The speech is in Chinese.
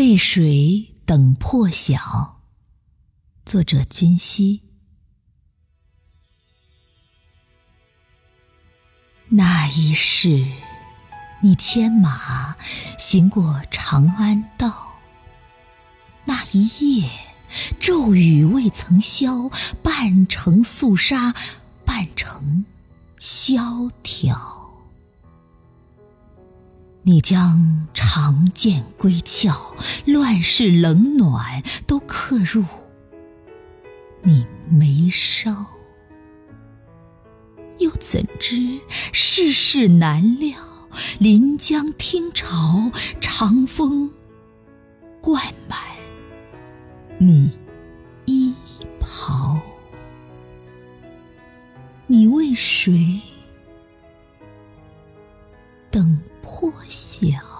渭水等破晓。作者：君熙。那一世，你牵马行过长安道。那一夜，骤雨未曾消，半城肃杀，半城萧条。你将长剑归鞘乱世冷暖都刻入你眉梢。又怎知世事难料临江听潮长风灌满你衣袍。你为谁破晓。